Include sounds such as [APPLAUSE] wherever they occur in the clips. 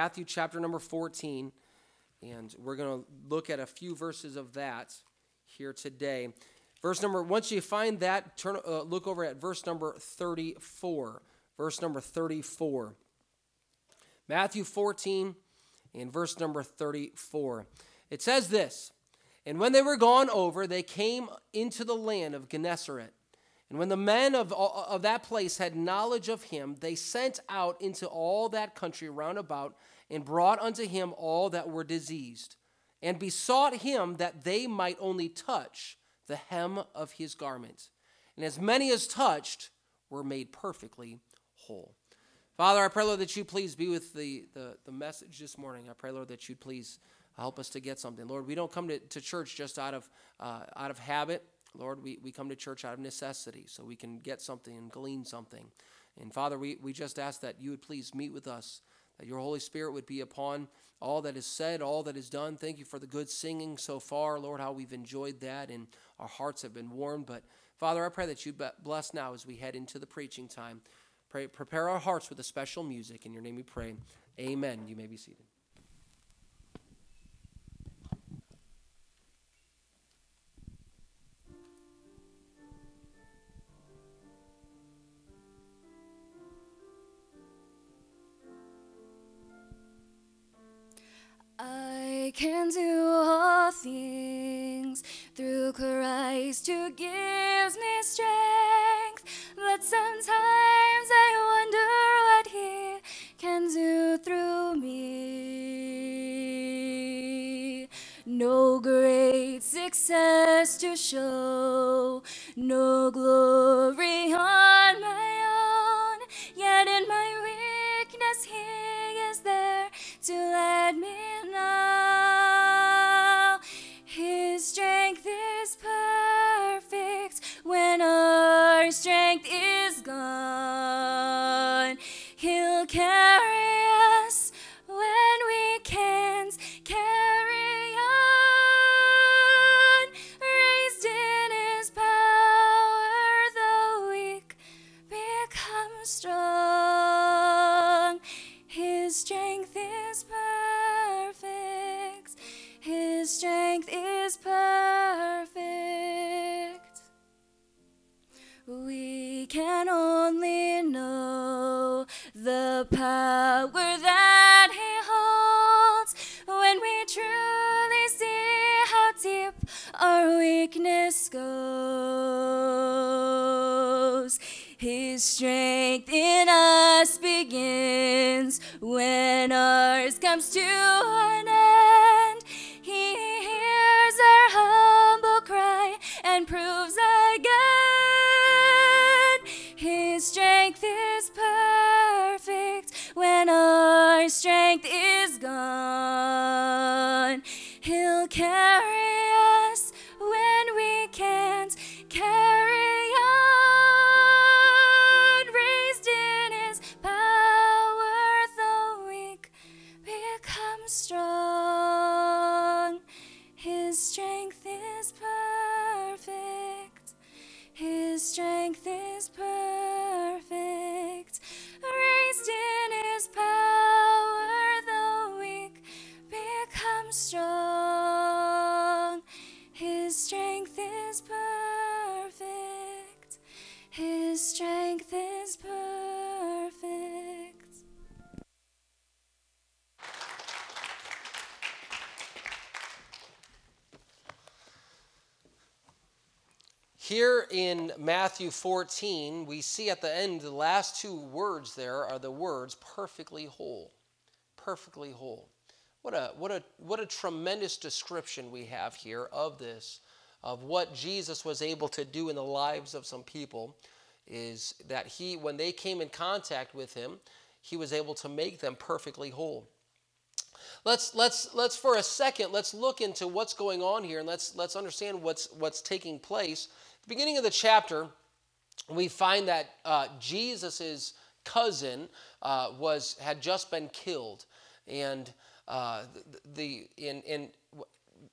Matthew chapter number 14, and we're going to look at a few verses of that here today. Verse number, once you find that, turn, uh, look over at verse number 34. Verse number 34. Matthew 14 and verse number 34. It says this And when they were gone over, they came into the land of Gennesaret. And when the men of, of that place had knowledge of him, they sent out into all that country round about and brought unto him all that were diseased, and besought him that they might only touch the hem of his garment. And as many as touched were made perfectly whole. Father, I pray, Lord, that you please be with the, the, the message this morning. I pray, Lord, that you please help us to get something. Lord, we don't come to, to church just out of, uh, out of habit. Lord, we, we come to church out of necessity so we can get something and glean something. And Father, we, we just ask that you would please meet with us, your Holy Spirit would be upon all that is said, all that is done. Thank you for the good singing so far, Lord, how we've enjoyed that and our hearts have been warmed. But Father, I pray that you bless now as we head into the preaching time. Pray, prepare our hearts with a special music. In your name we pray. Amen. You may be seated. Can do all things through Christ who gives me strength. But sometimes I wonder what He can do through me. No great success to show, no glory on my own, yet in my weakness He is there to let me He'll carry the power that He holds when we truly see how deep our weakness goes. His strength in us begins when ours comes to an strength is gone. He'll carry Matthew 14, we see at the end, the last two words there are the words perfectly whole. Perfectly whole. What a, what a, what a tremendous description we have here of this, of what Jesus was able to do in the lives of some people, is that he, when they came in contact with him, he was able to make them perfectly whole. Let's, let's, let's for a second, let's look into what's going on here and let's, let's understand what's, what's taking place. At the beginning of the chapter, we find that uh, Jesus' cousin uh, was, had just been killed. And uh, the, in, in,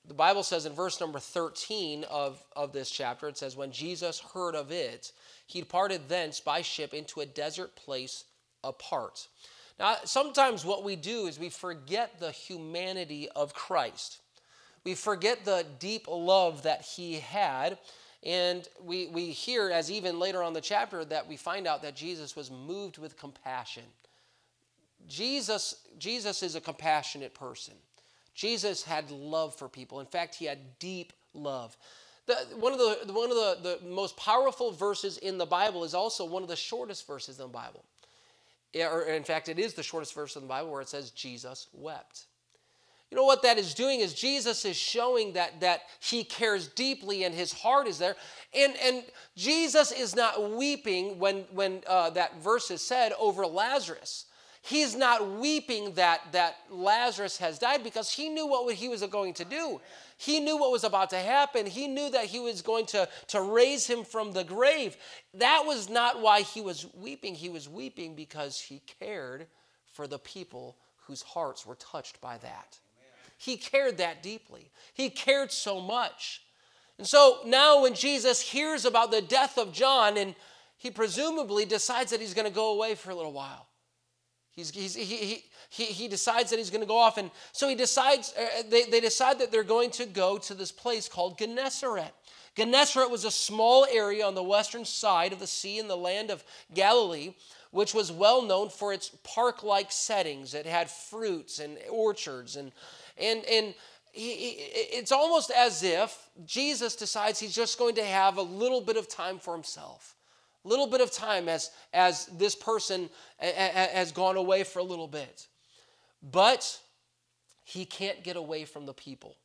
the Bible says in verse number 13 of, of this chapter, it says, When Jesus heard of it, he departed thence by ship into a desert place apart. Now, sometimes what we do is we forget the humanity of Christ. We forget the deep love that he had. And we, we hear, as even later on the chapter, that we find out that Jesus was moved with compassion. Jesus, Jesus is a compassionate person. Jesus had love for people. In fact, he had deep love. The, one of, the, one of the, the most powerful verses in the Bible is also one of the shortest verses in the Bible. Or in fact, it is the shortest verse in the Bible where it says, Jesus wept. You know what that is doing is Jesus is showing that, that he cares deeply and his heart is there. And, and Jesus is not weeping when, when uh, that verse is said over Lazarus. He's not weeping that, that Lazarus has died because he knew what he was going to do. He knew what was about to happen. He knew that he was going to, to raise him from the grave. That was not why he was weeping. He was weeping because he cared for the people whose hearts were touched by that. He cared that deeply. He cared so much. And so now, when Jesus hears about the death of John, and he presumably decides that he's going to go away for a little while. He's, he's, he, he, he, he decides that he's going to go off. And so he decides, uh, they, they decide that they're going to go to this place called Gennesaret. Gennesaret was a small area on the western side of the sea in the land of Galilee, which was well known for its park like settings. It had fruits and orchards. And, and, and he, he, it's almost as if Jesus decides he's just going to have a little bit of time for himself A little bit of time as, as this person has gone away for a little bit. But he can't get away from the people.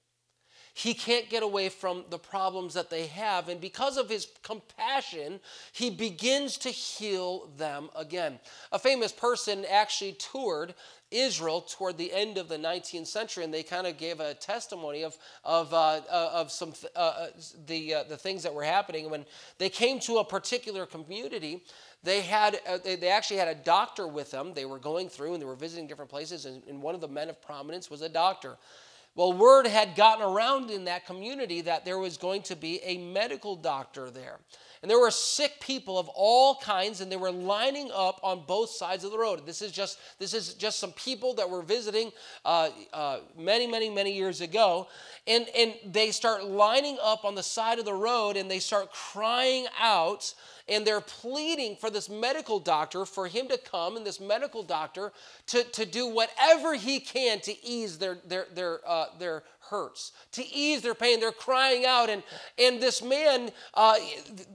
He can't get away from the problems that they have. And because of his compassion, he begins to heal them again. A famous person actually toured Israel toward the end of the 19th century, and they kind of gave a testimony of, of, uh, uh of some th- uh, uh, the, uh, the things that were happening. When they came to a particular community, they had uh, they, they, actually had a doctor with them. They were going through and they were visiting different places, and, and one of the men of prominence was a doctor. Well, word had gotten around in that community that there was going to be a medical doctor there. And there were sick people of all kinds, and they were lining up on both sides of the road. This is just, this is just some people that were visiting uh, uh, many, many, many years ago. And, and they start lining up on the side of the road and they start crying out and they're pleading for this medical doctor for him to come and this medical doctor to, to do whatever he can to ease their, their, their, uh, their hurts, to ease their pain. They're crying out. And, and this man, uh,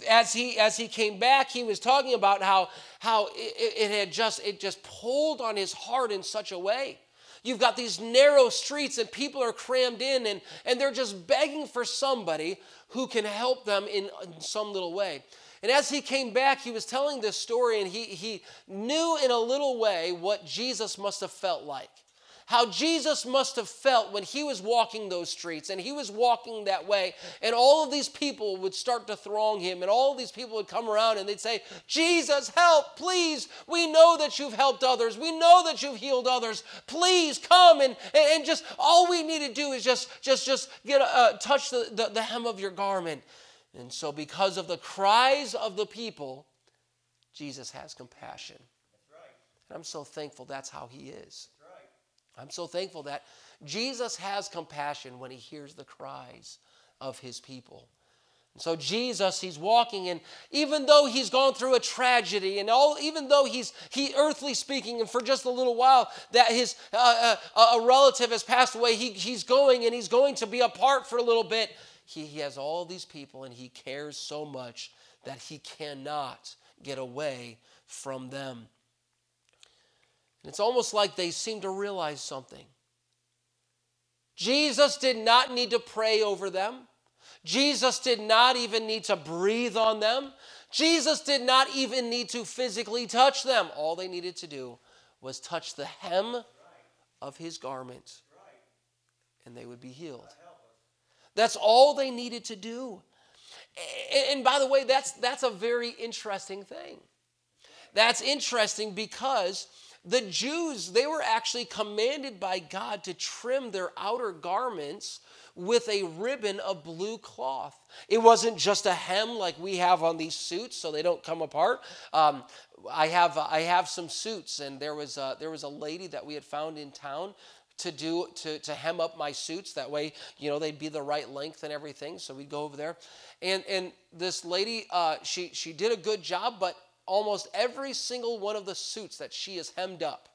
as, he, as he came back, he was talking about how, how it, it had just, it just pulled on his heart in such a way. You've got these narrow streets and people are crammed in and, and they're just begging for somebody who can help them in, in some little way. And as he came back, he was telling this story, and he, he knew in a little way what Jesus must have felt like. How Jesus must have felt when he was walking those streets and he was walking that way, and all of these people would start to throng him, and all of these people would come around and they'd say, Jesus, help, please. We know that you've helped others. We know that you've healed others. Please come and, and just all we need to do is just just just get uh, touch the, the, the hem of your garment. And so, because of the cries of the people, Jesus has compassion. Right. And I'm so thankful that's how he is. I'm so thankful that Jesus has compassion when he hears the cries of his people. And so Jesus, he's walking, and even though he's gone through a tragedy, and all, even though he's he earthly speaking, and for just a little while that his uh, uh, a relative has passed away, he, he's going and he's going to be apart for a little bit he, he has all these people and he cares so much that he cannot get away from them. And it's almost like they seem to realize something. Jesus did not need to pray over them. Jesus did not even need to breathe on them. Jesus did not even need to physically touch them. All they needed to do was touch the hem of his garment, and they would be healed. That's all they needed to do. And by the way, that's, that's a very interesting thing. That's interesting because the Jews, they were actually commanded by God to trim their outer garments with a ribbon of blue cloth. It wasn't just a hem like we have on these suits, so they don't come apart. Um, I have I have some suits, and there was a, there was a lady that we had found in town to do to, to hem up my suits that way you know they'd be the right length and everything so we'd go over there and and this lady uh, she she did a good job but almost every single one of the suits that she has hemmed up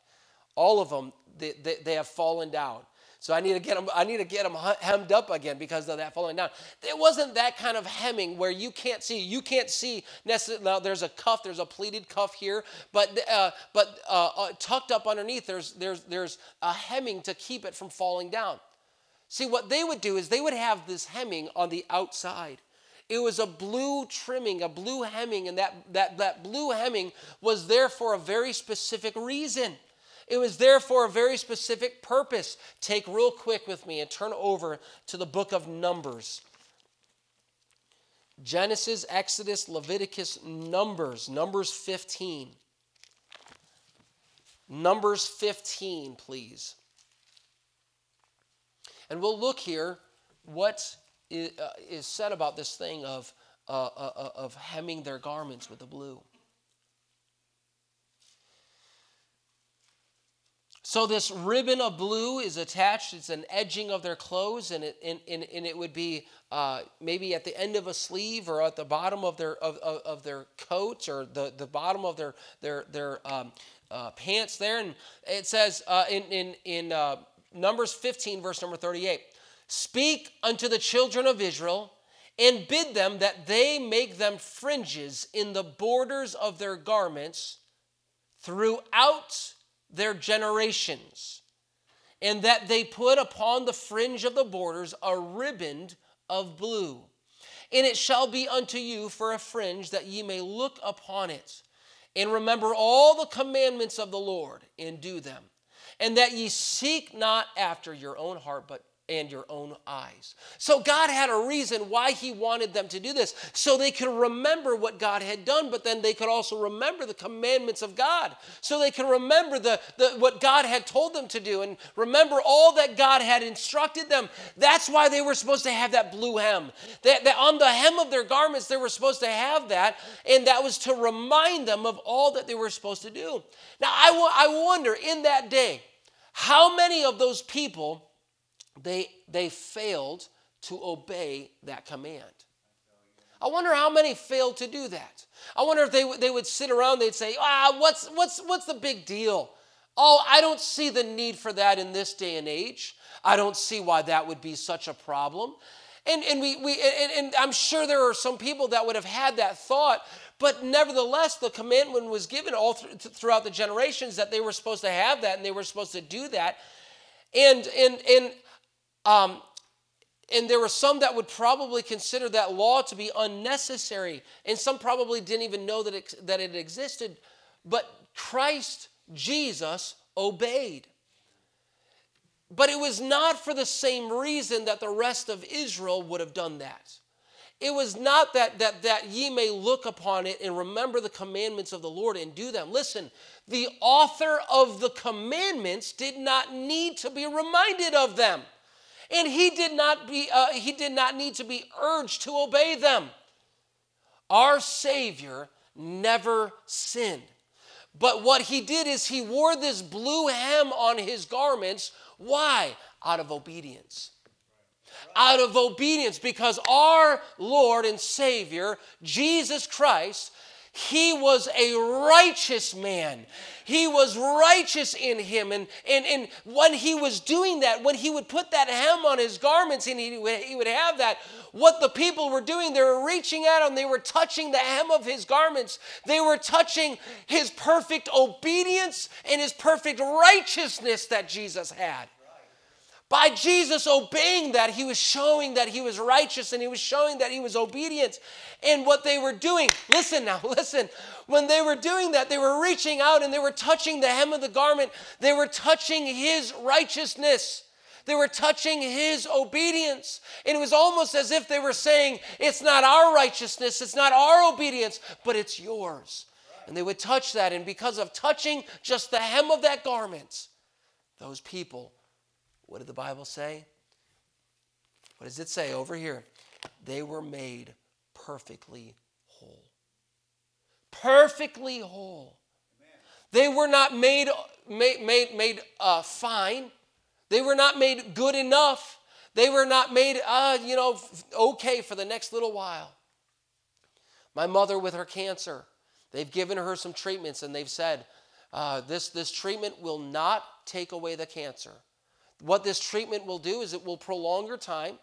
all of them they, they, they have fallen down so I need to get them. I need to get them hemmed up again because of that falling down. It wasn't that kind of hemming where you can't see. You can't see necessarily. Now there's a cuff. There's a pleated cuff here, but uh, but uh, uh, tucked up underneath there's there's there's a hemming to keep it from falling down. See what they would do is they would have this hemming on the outside. It was a blue trimming, a blue hemming, and that, that, that blue hemming was there for a very specific reason. It was there for a very specific purpose. Take real quick with me and turn over to the book of Numbers. Genesis, Exodus, Leviticus, Numbers, Numbers 15. Numbers 15, please. And we'll look here what is uh, said about this thing of, uh, uh, of hemming their garments with the blue. So this ribbon of blue is attached. It's an edging of their clothes, and it and, and, and it would be uh, maybe at the end of a sleeve or at the bottom of their of, of, of their coat or the, the bottom of their their their um, uh, pants there. And it says uh, in in in uh, Numbers 15, verse number 38, "Speak unto the children of Israel." And bid them that they make them fringes in the borders of their garments throughout their generations, and that they put upon the fringe of the borders a riband of blue. And it shall be unto you for a fringe that ye may look upon it, and remember all the commandments of the Lord, and do them, and that ye seek not after your own heart, but and your own eyes. So God had a reason why He wanted them to do this, so they could remember what God had done, but then they could also remember the commandments of God, so they could remember the, the what God had told them to do, and remember all that God had instructed them. That's why they were supposed to have that blue hem. That, that on the hem of their garments, they were supposed to have that, and that was to remind them of all that they were supposed to do. Now, I, I wonder in that day, how many of those people they, they failed to obey that command. I wonder how many failed to do that. I wonder if they, they would sit around, they'd say, ah, what's, what's, what's the big deal? Oh, I don't see the need for that in this day and age. I don't see why that would be such a problem. And, and, we, we, and, and I'm sure there are some people that would have had that thought, but nevertheless, the commandment was given all th- throughout the generations that they were supposed to have that and they were supposed to do that. And, and, and um, and there were some that would probably consider that law to be unnecessary, and some probably didn't even know that it, that it existed. But Christ Jesus obeyed. But it was not for the same reason that the rest of Israel would have done that. It was not that, that, that ye may look upon it and remember the commandments of the Lord and do them. Listen, the author of the commandments did not need to be reminded of them and he did not be uh, he did not need to be urged to obey them. Our savior never sinned. But what he did is he wore this blue hem on his garments. Why? Out of obedience. Out of obedience because our lord and savior jesus christ he was a righteous man. He was righteous in him. And, and, and when he was doing that, when he would put that hem on his garments and he would, he would have that, what the people were doing, they were reaching out and they were touching the hem of his garments. They were touching his perfect obedience and his perfect righteousness that Jesus had. By Jesus obeying that, he was showing that he was righteous and he was showing that he was obedient. And what they were doing, listen now, [LAUGHS] listen. When they were doing that, they were reaching out and they were touching the hem of the garment. They were touching his righteousness. They were touching his obedience. And it was almost as if they were saying, It's not our righteousness, it's not our obedience, but it's yours. And they would touch that, and because of touching just the hem of that garment, those people, what did the Bible say? What does it say over here? They were made perfectly whole. Perfectly whole. They were not made, made, made, made uh, fine. They were not made good enough. They were not made, uh, you know, okay for the next little while. My mother with her cancer, they've given her some treatments and they've said, uh, this, this treatment will not take away the cancer. What this treatment will do is it will prolong your time.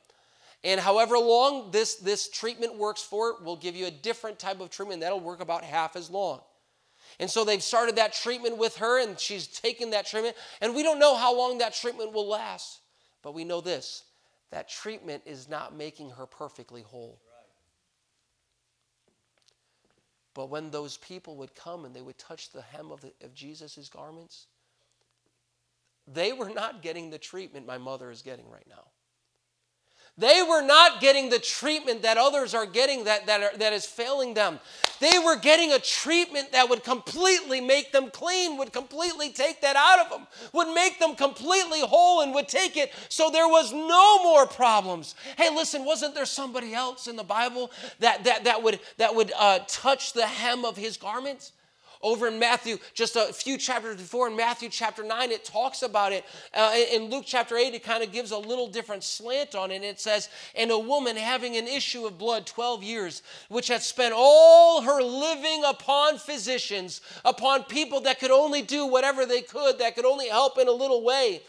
And however long this, this treatment works for, we'll give you a different type of treatment that'll work about half as long. And so they've started that treatment with her, and she's taken that treatment. And we don't know how long that treatment will last, but we know this that treatment is not making her perfectly whole. But when those people would come and they would touch the hem of, of Jesus' garments, they were not getting the treatment my mother is getting right now. They were not getting the treatment that others are getting that, that, are, that is failing them. They were getting a treatment that would completely make them clean, would completely take that out of them, would make them completely whole, and would take it so there was no more problems. Hey, listen, wasn't there somebody else in the Bible that, that, that would, that would uh, touch the hem of his garments? Over in Matthew, just a few chapters before, in Matthew chapter 9, it talks about it. Uh, in Luke chapter 8, it kind of gives a little different slant on it. It says, And a woman having an issue of blood 12 years, which had spent all her living upon physicians, upon people that could only do whatever they could, that could only help in a little way.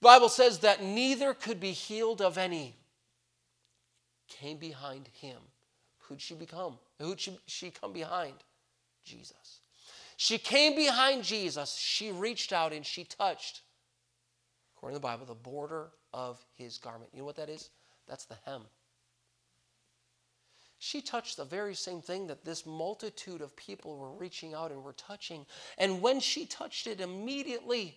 The Bible says that neither could be healed of any, came behind him. Who'd she become? Who'd she, she come behind? Jesus. She came behind Jesus. She reached out and she touched, according to the Bible, the border of his garment. You know what that is? That's the hem. She touched the very same thing that this multitude of people were reaching out and were touching. And when she touched it, immediately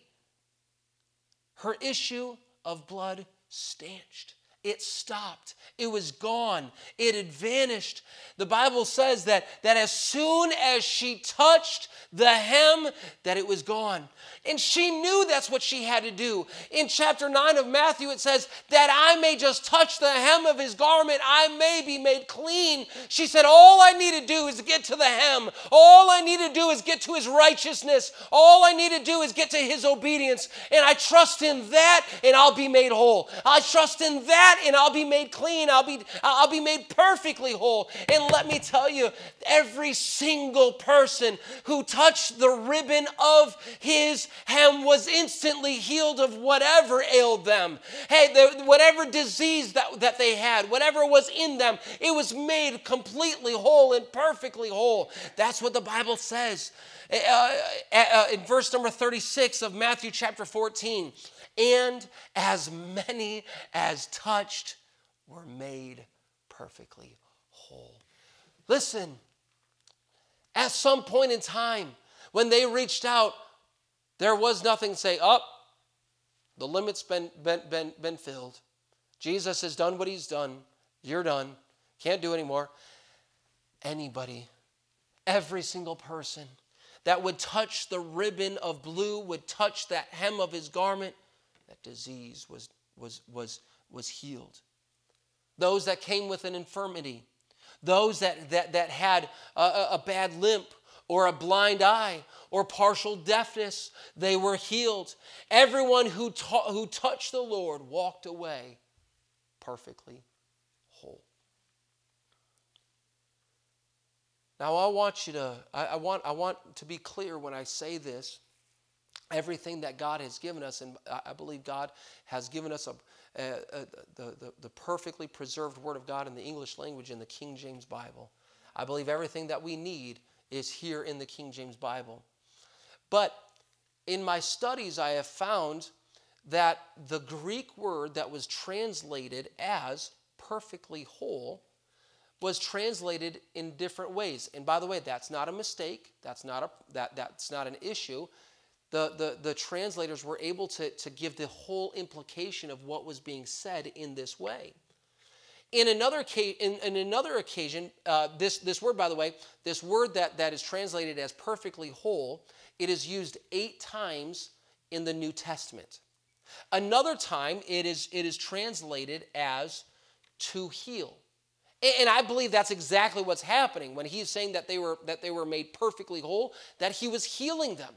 her issue of blood stanched it stopped. It was gone. It had vanished. The Bible says that, that as soon as she touched the hem, that it was gone. And she knew that's what she had to do. In chapter 9 of Matthew, it says, That I may just touch the hem of his garment, I may be made clean. She said, All I need to do is get to the hem. All I need to do is get to his righteousness. All I need to do is get to his obedience. And I trust in that, and I'll be made whole. I trust in that, and I'll be made clean. I'll be, I'll be made perfectly whole. And let me tell you, every single person who touched the ribbon of his hem was instantly healed of whatever ailed them. Hey, the, whatever disease that, that they had, whatever was in them, it was made completely whole and perfectly whole. That's what the Bible says. Uh, uh, uh, in verse number 36 of Matthew chapter 14, and as many as touched were made perfectly whole. Listen, at some point in time, when they reached out, there was nothing to say, up, oh, the limit's been, been, been, been filled. Jesus has done what he's done. You're done. Can't do anymore. Anybody, every single person that would touch the ribbon of blue, would touch that hem of his garment, that disease was, was, was, was healed. Those that came with an infirmity, those that, that, that had a, a bad limp or a blind eye or partial deafness, they were healed. Everyone who, ta- who touched the Lord walked away perfectly whole. Now, I want you to, I, I, want, I want to be clear when I say this. Everything that God has given us, and I believe God has given us a, a, a, the, the, the perfectly preserved Word of God in the English language in the King James Bible. I believe everything that we need is here in the King James Bible. But in my studies, I have found that the Greek word that was translated as perfectly whole was translated in different ways. And by the way, that's not a mistake. That's not, a, that, that's not an issue. The, the, the translators were able to, to give the whole implication of what was being said in this way. in another, ca- in, in another occasion, uh, this, this word, by the way, this word that, that is translated as perfectly whole, it is used eight times in the New Testament. Another time, it is, it is translated as to heal. And I believe that's exactly what's happening when he's saying that they were, that they were made perfectly whole, that he was healing them.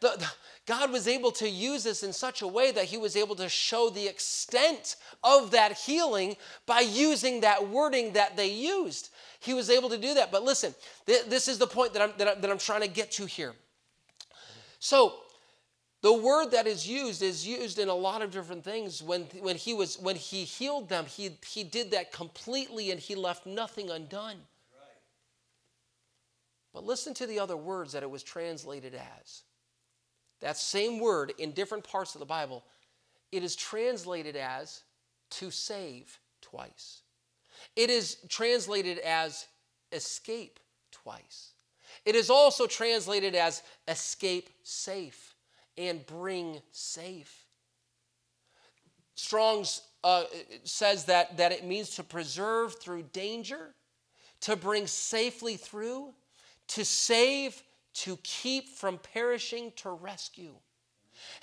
The, the, God was able to use this in such a way that he was able to show the extent of that healing by using that wording that they used. He was able to do that. But listen, th- this is the point that I'm, that, I'm, that I'm trying to get to here. So, the word that is used is used in a lot of different things. When, when, he, was, when he healed them, he, he did that completely and he left nothing undone. But listen to the other words that it was translated as. That same word in different parts of the Bible, it is translated as to save twice. It is translated as escape twice. It is also translated as escape safe and bring safe. Strong's uh, says that, that it means to preserve through danger, to bring safely through, to save, to keep from perishing, to rescue.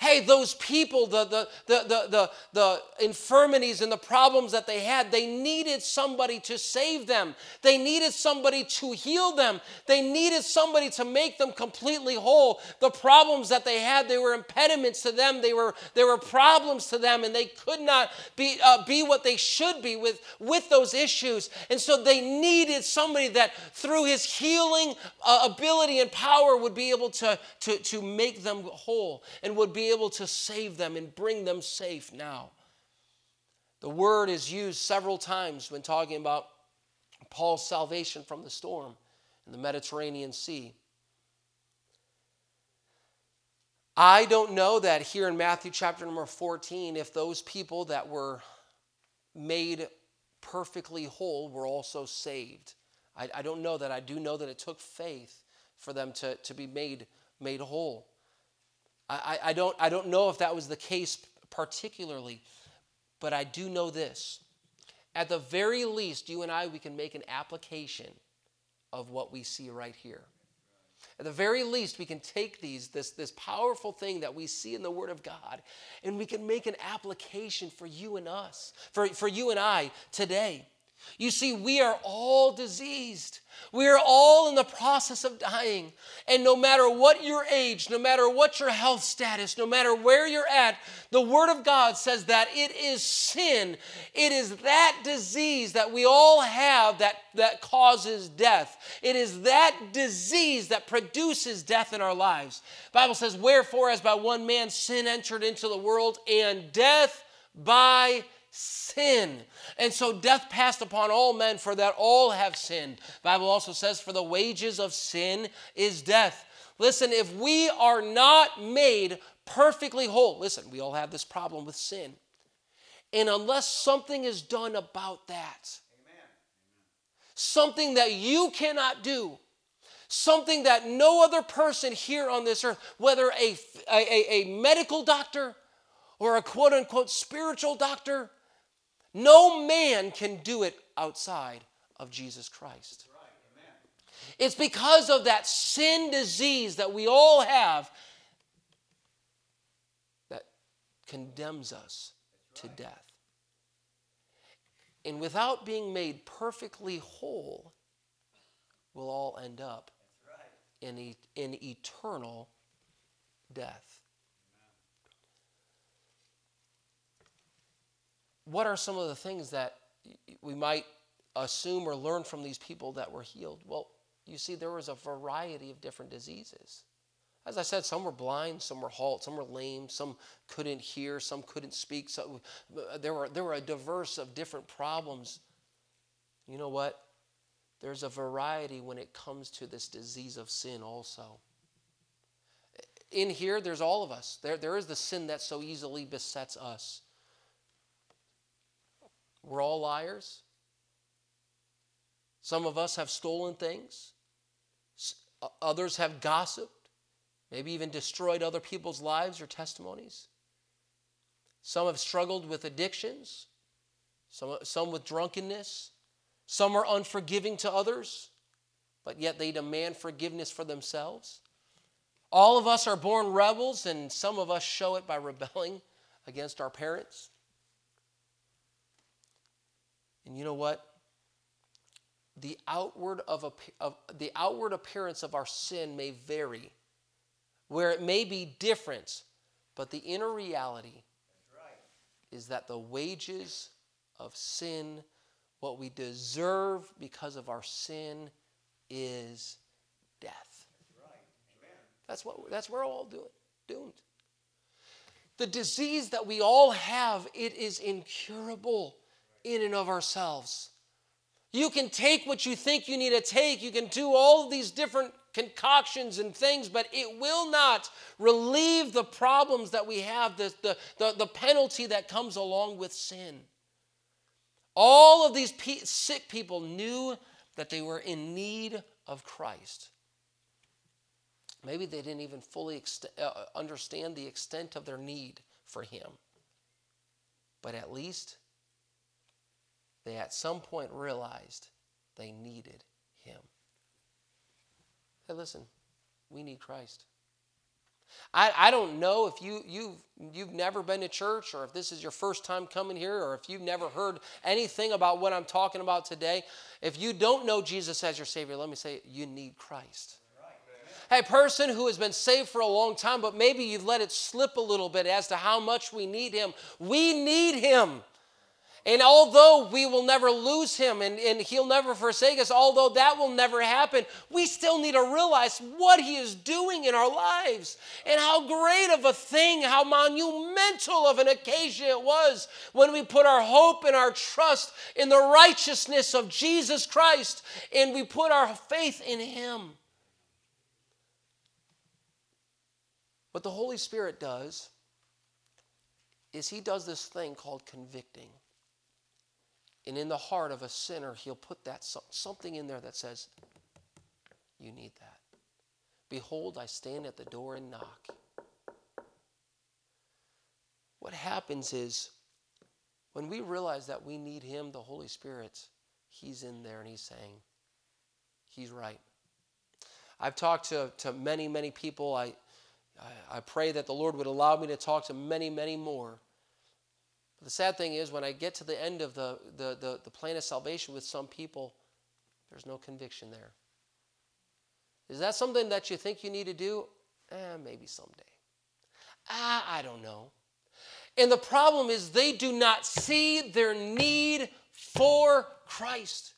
Hey, those people, the, the, the, the, the, infirmities and the problems that they had, they needed somebody to save them. They needed somebody to heal them. They needed somebody to make them completely whole. The problems that they had, they were impediments to them. They were, they were problems to them, and they could not be, uh, be what they should be with, with those issues. And so they needed somebody that through his healing uh, ability and power would be able to, to, to make them whole and would be able to save them and bring them safe now. The word is used several times when talking about Paul's salvation from the storm in the Mediterranean Sea. I don't know that here in Matthew chapter number 14, if those people that were made perfectly whole were also saved. I, I, don't know that. I do know that it took faith for them to, to be made, made whole. I, I, don't, I don't know if that was the case particularly, but I do know this. At the very least, you and I, we can make an application of what we see right here. At the very least, we can take these, this, this powerful thing that we see in the Word of God, and we can make an application for you and us, for, for you and I today. You see, we are all diseased. We are all in the process of dying. And no matter what your age, no matter what your health status, no matter where you're at, the Word of God says that it is sin. It is that disease that we all have that, that causes death. It is that disease that produces death in our lives. The Bible says, Wherefore, as by one man sin entered into the world, and death by sin. And so death passed upon all men, for that all have sinned. Bible also says, For the wages of sin is death. Listen, if we are not made perfectly whole, listen, we all have this problem with sin. And unless something is done about that, Amen. something that you cannot do, something that no other person here on this earth, whether a, a, a medical doctor or a quote unquote spiritual doctor, no man can do it outside of Jesus Christ. It's because of that sin disease that we all have that condemns us to death. And without being made perfectly whole, we'll all end up in, e- in eternal death. What are some of the things that we might assume or learn from these people that were healed? Well, you see, there was a variety of different diseases. As I said, some were blind, some were halt, some were lame, some couldn't hear, some couldn't speak. So uh, there were, there were a diverse of different problems. You know what? There's a variety when it comes to this disease of sin also. In here, there's all of us. There, there is the sin that so easily besets us. We're all liars. Some of us have stolen things. Others have gossiped, maybe even destroyed other people's lives or testimonies. Some have struggled with addictions. some, some with drunkenness, some are unforgiving to others, but yet they demand forgiveness for themselves. All of us are born rebels, and some of us show it by rebelling against our parents. And you know what? The outward, of, of, the outward appearance of our sin may vary, where it may be different, but the inner reality right. is that the wages of sin, what we deserve because of our sin, is death. That's, what that's where we're all doing, doomed. The disease that we all have, it is incurable in and of ourselves. You can take what you think you need to take. You can do all these different concoctions and things, but it will not relieve the problems that we have, the, the, the, the penalty that comes along with sin. All of these pe- sick people knew that they were in need of Christ. Maybe they didn't even fully uh, understand the extent of their need for Him. But at least they at some point realized they needed Him. Hey, listen, we need Christ. I, I don't know if you, you've, you've never been to church or if this is your first time coming here or if you've never heard anything about what I'm talking about today. If you don't know Jesus as your Savior, let me say you need Christ. Hey, person who has been saved for a long time, but maybe you've let it slip a little bit as to how much we need Him. We need Him. And although we will never lose him and, and he'll never forsake us, although that will never happen, we still need to realize what he is doing in our lives and how great of a thing, how monumental of an occasion it was when we put our hope and our trust in the righteousness of Jesus Christ and we put our faith in him. What the Holy Spirit does is he does this thing called convicting. And in the heart of a sinner, he'll put that something in there that says, You need that. Behold, I stand at the door and knock. What happens is when we realize that we need Him, the Holy Spirit, He's in there and He's saying, He's right. I've talked to, to many, many people. I, I, I pray that the Lord would allow me to talk to many, many more the sad thing is, when I get to the end of the, the, the, the plan of salvation with some people, there's no conviction there. Is that something that you think you need to do? Eh, maybe someday. Ah, I don't know. And the problem is, they do not see their need for Christ.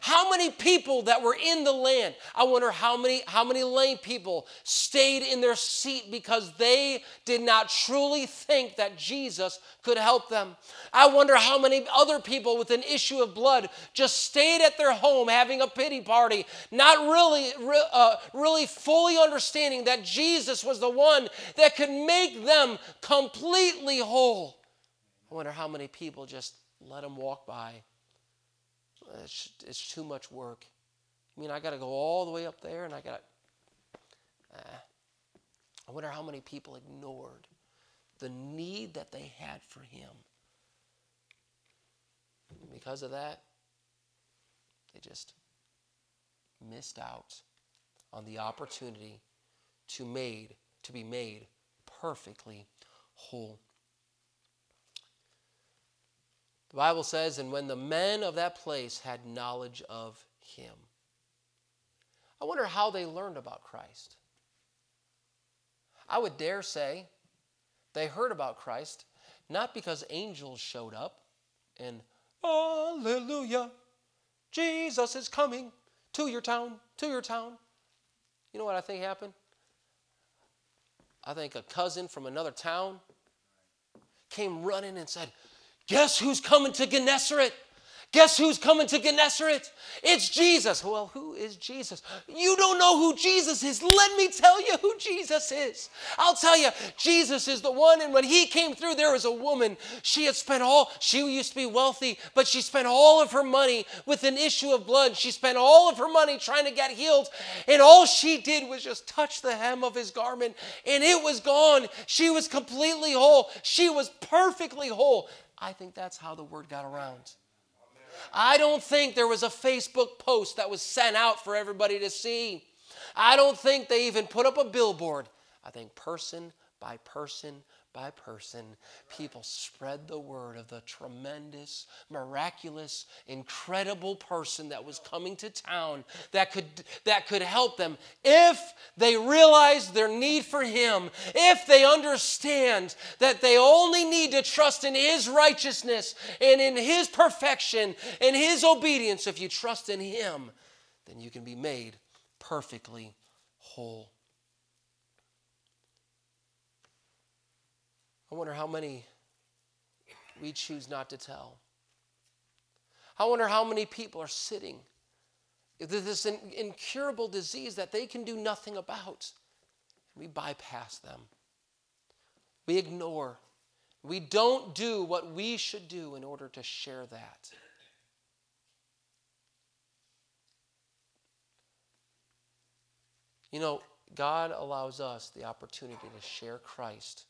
How many people that were in the land? I wonder how many how many lame people stayed in their seat because they did not truly think that Jesus could help them. I wonder how many other people with an issue of blood just stayed at their home having a pity party, not really uh, really fully understanding that Jesus was the one that could make them completely whole. I wonder how many people just let them walk by it's, it's too much work. I mean, I got to go all the way up there, and I got. Uh, I wonder how many people ignored the need that they had for Him. Because of that, they just missed out on the opportunity to made to be made perfectly whole. The Bible says, and when the men of that place had knowledge of him. I wonder how they learned about Christ. I would dare say they heard about Christ not because angels showed up and, Hallelujah, Jesus is coming to your town, to your town. You know what I think happened? I think a cousin from another town came running and said, Guess who's coming to Gennesaret? Guess who's coming to Gennesaret? It's Jesus. Well, who is Jesus? You don't know who Jesus is. Let me tell you who Jesus is. I'll tell you, Jesus is the one. And when he came through, there was a woman. She had spent all, she used to be wealthy, but she spent all of her money with an issue of blood. She spent all of her money trying to get healed. And all she did was just touch the hem of his garment, and it was gone. She was completely whole. She was perfectly whole. I think that's how the word got around. I don't think there was a Facebook post that was sent out for everybody to see. I don't think they even put up a billboard. I think person by person by person, people spread the word of the tremendous, miraculous, incredible person that was coming to town that could, that could help them if they realize their need for Him, if they understand that they only need to trust in His righteousness and in His perfection and His obedience. If you trust in Him, then you can be made perfectly whole. I wonder how many we choose not to tell. I wonder how many people are sitting with this incurable disease that they can do nothing about. We bypass them. We ignore. We don't do what we should do in order to share that. You know, God allows us the opportunity to share Christ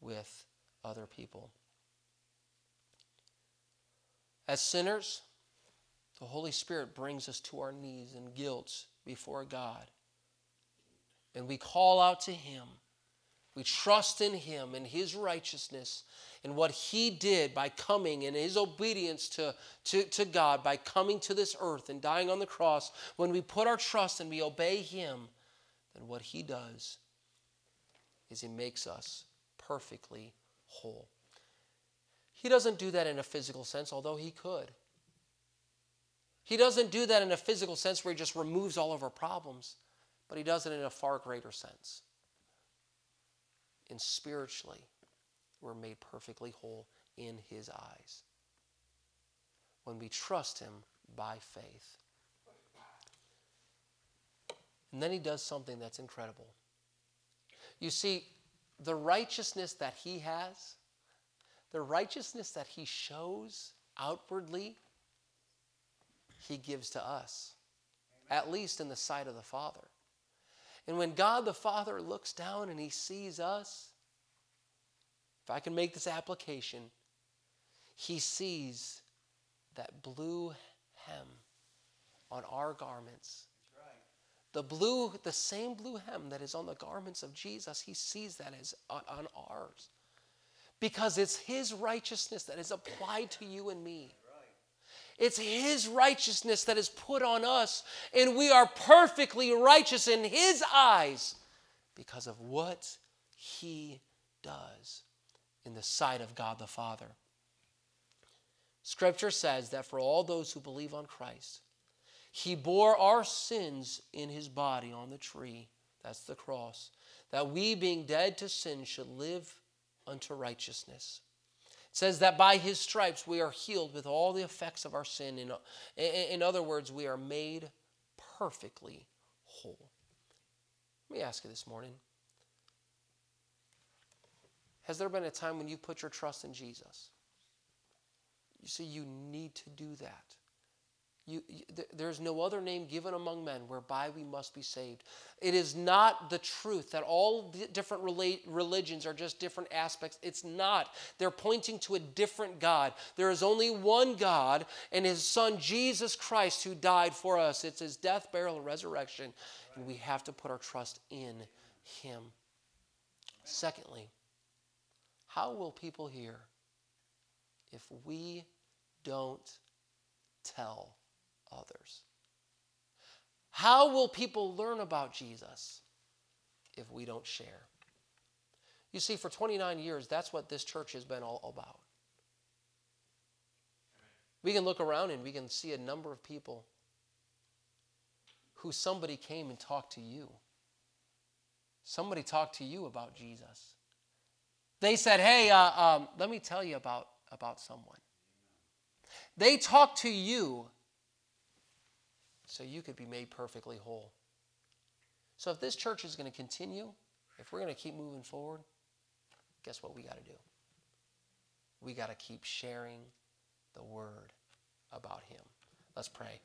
with other people. As sinners, the Holy Spirit brings us to our knees in guilt before God. And we call out to Him. We trust in Him and His righteousness and what He did by coming and His obedience to, to, to God, by coming to this earth and dying on the cross. When we put our trust and we obey Him, then what He does is He makes us perfectly whole. He doesn't do that in a physical sense, although he could. He doesn't do that in a physical sense where he just removes all of our problems, but he does it in a far greater sense. And spiritually, we're made perfectly whole in his eyes when we trust him by faith. And then he does something that's incredible. You see, the righteousness that he has, the righteousness that he shows outwardly, he gives to us, Amen. at least in the sight of the Father. And when God the Father looks down and he sees us, if I can make this application, he sees that blue hem on our garments the blue, the same blue hem that is on the garments of Jesus, he sees that as on ours. Because it's his righteousness that is applied to you and me. It's his righteousness that is put on us, and we are perfectly righteous in his eyes because of what he does in the sight of God the Father. Scripture says that for all those who believe on Christ, he bore our sins in his body on the tree. That's the cross. That we, being dead to sin, should live unto righteousness. It says that by his stripes we are healed with all the effects of our sin. In, in other words, we are made perfectly whole. Let me ask you this morning Has there been a time when you put your trust in Jesus? You see, you need to do that. You, you, there's no other name given among men whereby we must be saved. It is not the truth that all different religions are just different aspects. It's not. They're pointing to a different God. There is only one God and his son Jesus Christ who died for us. It's his death, burial, and resurrection. And we have to put our trust in him. Secondly, how will people hear if we don't tell others. How will people learn about Jesus if we don't share? You see, for 29 years, that's what this church has been all about. We can look around and we can see a number of people who somebody came and talked to you. Somebody talked to you about Jesus. They said, Hey, uh, um, let me tell you about, about someone. They talked to you so you could be made perfectly whole. So if this church is going to continue, if we're going to keep moving forward, guess what we got to do? We got to keep sharing the word about him. Let's pray.